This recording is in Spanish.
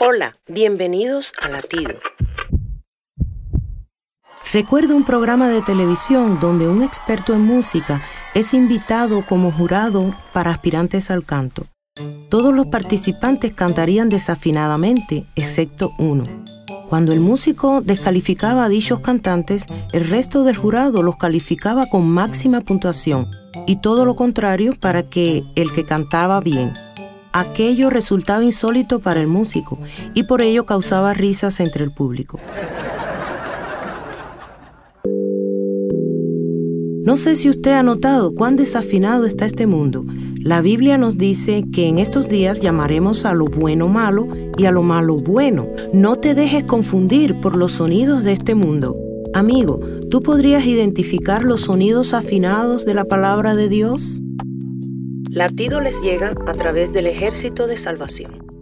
Hola, bienvenidos a Latido. Recuerdo un programa de televisión donde un experto en música es invitado como jurado para aspirantes al canto. Todos los participantes cantarían desafinadamente, excepto uno. Cuando el músico descalificaba a dichos cantantes, el resto del jurado los calificaba con máxima puntuación y todo lo contrario para que el que cantaba bien. Aquello resultaba insólito para el músico y por ello causaba risas entre el público. No sé si usted ha notado cuán desafinado está este mundo. La Biblia nos dice que en estos días llamaremos a lo bueno malo y a lo malo bueno. No te dejes confundir por los sonidos de este mundo. Amigo, ¿tú podrías identificar los sonidos afinados de la palabra de Dios? Latido les llega a través del ejército de salvación.